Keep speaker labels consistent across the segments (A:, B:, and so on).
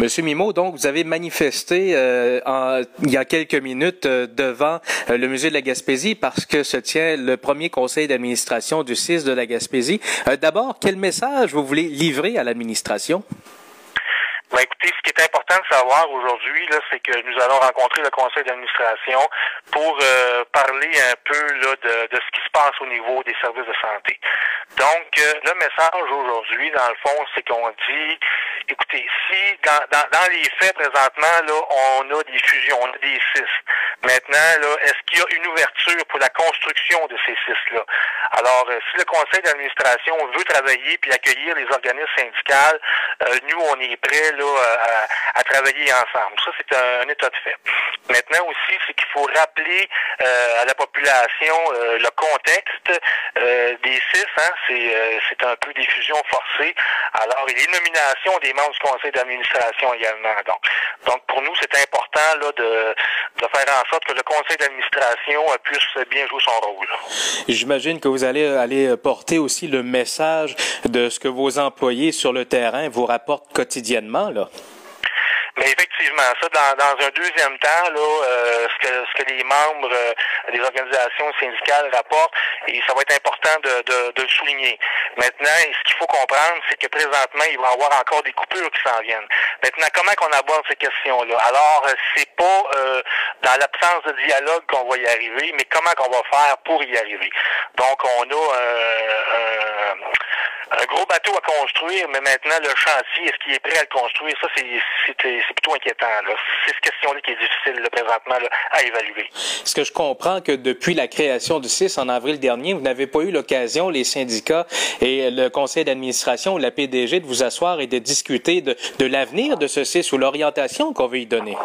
A: Monsieur Mimo, donc vous avez manifesté euh, en, il y a quelques minutes euh, devant euh, le musée de la Gaspésie parce que se tient le premier conseil d'administration du CIS de la Gaspésie. D'abord, quel message vous voulez livrer à l'administration?
B: Ben, écoutez, ce qui est important de savoir aujourd'hui, là, c'est que nous allons rencontrer le conseil d'administration pour parler un peu là, de, de, ce qui se passe au niveau des services de santé. Donc, le message aujourd'hui, dans le fond, c'est qu'on dit Écoutez, si dans, dans, dans, les faits présentement, là, on a des fusions, on a des CIS. Maintenant, là, est-ce qu'il y a une ouverture pour la construction de ces CIS-là? Alors, euh, si le conseil d'administration veut travailler puis accueillir les organismes syndicaux, euh, nous, on est prêts là, à, à, travailler ensemble. Ça, c'est un, état de fait. Maintenant aussi, c'est qu'il faut rappeler euh, à la population le contexte des CIS. Hein, c'est un peu des fusions forcées. Alors, les nominations des du conseil d'administration également. Donc, donc pour nous, c'est important là, de, de faire en sorte que le conseil d'administration puisse bien jouer son rôle.
A: J'imagine que vous allez aller porter aussi le message de ce que vos employés sur le terrain vous rapportent quotidiennement, là.
B: Mais effectivement, ça, dans, dans un deuxième temps, là, euh, ce, que, que les membres euh, des organisations syndicales rapportent, et ça va être important de, de, de le souligner. Maintenant, ce qu'il faut comprendre, c'est que présentement, il va y avoir encore des coupures qui s'en viennent. Maintenant, comment qu'on aborde ces questions-là? Alors, euh, c'est pas euh, dans l'absence de dialogue qu'on va y arriver, mais comment qu'on va faire pour y arriver? Donc, on a un, un gros bateau à construire, mais maintenant, le chantier, est-ce qu'il est prêt à le construire? Ça, c'est plutôt inquiétant. C'est cette question-là qui est difficile là, présentement là, à évaluer.
A: Est-ce que je comprends que depuis la création du CIS en avril dernier, vous n'avez pas eu l'occasion, les syndicats et le conseil d'administration ou la PDG, de vous asseoir et de discuter de, de l'avenir de ce CIS ou l'orientation qu'on veut y donner?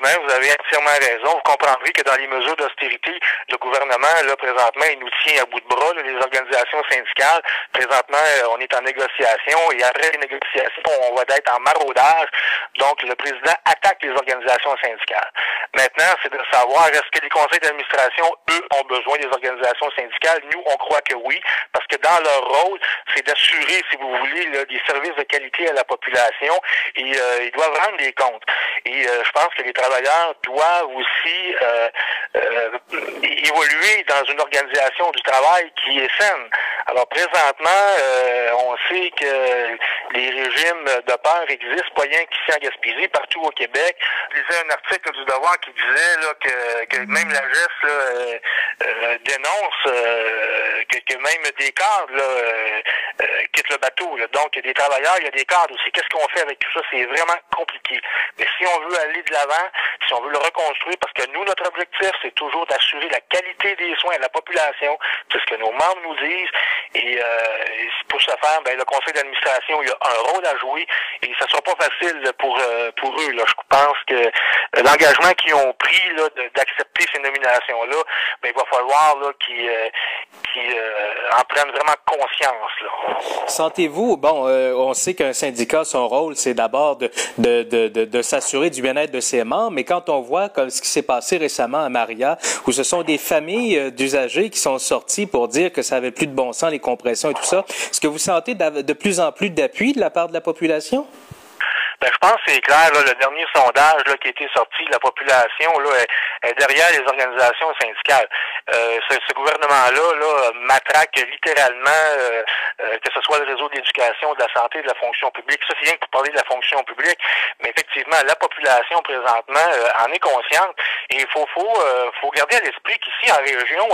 B: Vous avez entièrement raison. Vous comprendrez que dans les mesures d'austérité, le gouvernement, là, présentement, il nous tient à bout de bras, les organisations syndicales. Présentement, euh, on est en négociation et après les négociations, on va être en maraudage. Donc, le président attaque les organisations syndicales. Maintenant, c'est de savoir est-ce que les conseils d'administration, eux, ont besoin des organisations syndicales? Nous, on croit que oui, parce que dans leur rôle, c'est d'assurer, si vous voulez, là, des services de qualité à la population et euh, ils doivent rendre des comptes. Et euh, je pense que les travailleurs doivent aussi euh, euh, évoluer dans une organisation du travail qui est saine. Alors présentement, euh, on sait que les régimes de peur existent, pas rien qu'ici en Gaspésie, partout au Québec. Je lisais un article du Devoir qui disait là, que, que même la GES là, euh, euh, dénonce que, que, même des cadres là, quittent le bateau. Là. Donc, il y a des travailleurs, il y a des cadres aussi. Qu'est-ce qu'on fait avec tout ça? C'est vraiment compliqué. Mais si on veut aller de l'avant, si on veut le reconstruire, parce que nous, notre objectif, c'est toujours d'assurer la qualité des soins à la population, membres nous disent, et, euh, pour ce faire, ben, le conseil d'administration il a un rôle à jouer et ça sera pas facile pour, euh, pour eux. Là. Je pense que l'engagement qu'ils ont pris d'accepter ces nominations-là, ben, il va falloir qu'ils euh, euh, en prennent vraiment conscience.
A: Sentez-vous, bon, on sait qu'un syndicat, son rôle, c'est d'abord de, de, de, de, s'assurer du bien-être de ses membres, mais quand on voit comme ce qui s'est passé récemment à Maria, où ce sont des familles d'usagers qui sont sorties pour dire que ça avait plus de bon sens, les compressions et tout ça. Est-ce que vous sentez de plus en plus d'appui de la part de la population?
B: Ben, je pense que c'est clair, là, le dernier sondage là, qui a été sorti, la population là, est, derrière les organisations syndicales. Euh, ce, ce gouvernement-là là, matraque littéralement, euh, euh, que ce soit le réseau d'éducation, de la santé, de la fonction publique. Ça, c'est rien que pour parler de la fonction publique, mais effectivement, la population présentement en est consciente et il faut, faut, faut garder à l'esprit qu'ici, en région,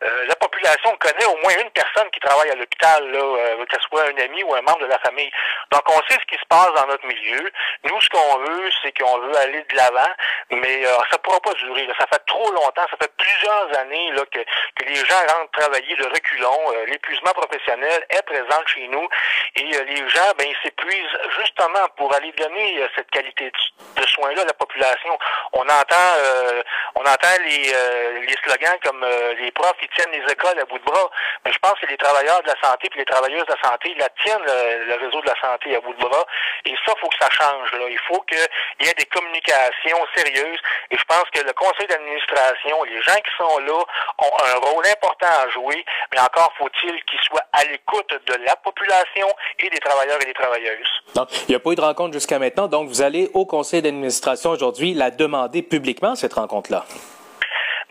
B: la population connaît au moins une personne qui travaille à l'hôpital, que ce soit un ami ou un membre de la famille. Donc, on sait ce qui se passe dans notre milieu. Nous, ce qu'on veut, c'est qu'on veut aller de l'avant, mais euh, ça ne pourra pas durer. Ça fait trop longtemps, ça fait plusieurs années là, que, que les gens rentrent travailler de reculons. Euh, l'épuisement professionnel est présent chez nous et euh, les gens, ben, s'épuisent justement pour aller donner cette qualité de, soins-là à la population. On entend, on entend les, les slogans comme les profs, ils tiennent les écoles à bout de bras. Mais je pense que les travailleurs de la santé et les travailleuses de la santé, la tiennent le, réseau de la santé à bout de bras. Et ça, faut que ça Il faut qu'il y ait des communications sérieuses. Et je pense que le conseil d'administration, les gens qui sont là, ont un rôle important à jouer, mais encore faut-il qu'ils soient à l'écoute de la population et des travailleurs et des travailleuses.
A: Donc, il n'y a pas eu de rencontre jusqu'à maintenant, donc vous allez au conseil d'administration aujourd'hui la demander publiquement, cette rencontre-là.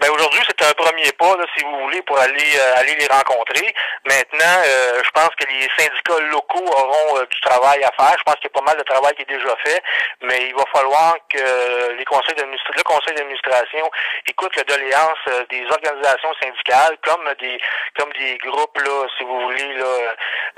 B: Ben aujourd'hui, c'est un premier pas, là, si vous voulez, pour aller euh, aller les rencontrer. Maintenant, euh, je pense que les syndicats locaux auront euh, du travail à faire. Je pense qu'il y a pas mal de travail qui est déjà fait, mais il va falloir que les conseils le conseil d'administration écoute la doléance des organisations syndicales comme des comme des groupes là, si vous voulez, là,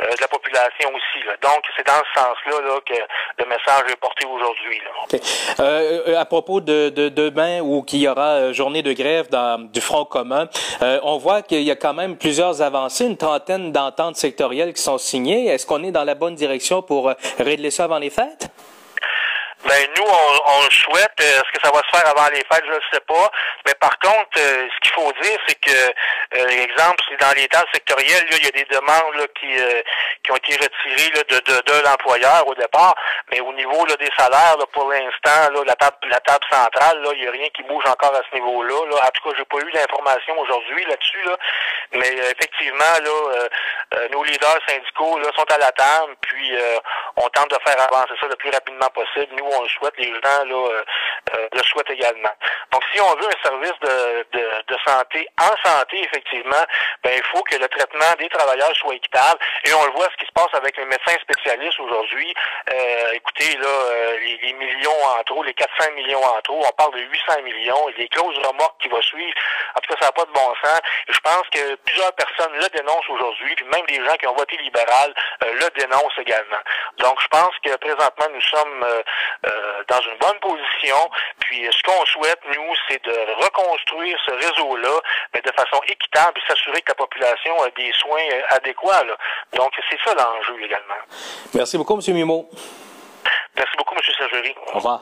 B: de la population aussi. Là. Donc, c'est dans ce sens-là là, que le message est porté aujourd'hui.
A: Okay. à propos de, de demain où qu'il y aura journée de grève du Front commun. Euh, on voit qu'il y a quand même plusieurs avancées, une trentaine d'ententes sectorielles qui sont signées. Est-ce qu'on est dans la bonne direction pour euh, régler ça avant les fêtes?
B: Ben nous, on, le souhaite. Euh, est-ce que ça va se faire avant les fêtes, je ne sais pas. Mais par contre, euh, ce qu'il faut dire, c'est que, euh, exemple, c'est dans les tâches sectorielles, il y a des demandes là, qui, qui ont été retirées là, de, de, l'employeur au départ. Mais au niveau là, des salaires, là, pour l'instant, là, la table, la table centrale, là, il n'y a rien qui bouge encore à ce niveau-là. Là. En tout cas, j'ai pas eu l'information aujourd'hui là-dessus. Là. Mais effectivement, là, nos leaders syndicaux là, sont à la table, puis on tente de faire avancer ça le plus rapidement possible. Nous, on le souhaite, les gens euh, euh, le souhaitent également. Donc, si on veut un service de, de, de, santé en santé, effectivement, ben il faut que le traitement des travailleurs soit équitable. Et on le voit ce qui se passe avec les médecins spécialistes aujourd'hui. Euh, écoutez, là, les, les, millions en trop, les 400 millions en trop, on parle de 800 millions et des clauses remorques qui vont suivre. En tout cas, ça n'a pas de bon sens. Je pense que plusieurs personnes le dénoncent aujourd'hui, puis même des gens qui ont voté libéral le dénoncent également. Donc, je pense que présentement, nous sommes euh, dans une bonne position. Puis ce qu'on souhaite, nous, c'est de reconstruire ce réseau-là, mais de façon équitable et s'assurer que la population a des soins euh, adéquats. Donc, c'est ça l'enjeu également.
A: Merci beaucoup, M. Mimo.
B: Merci beaucoup, M. Sergerie.
A: Au revoir.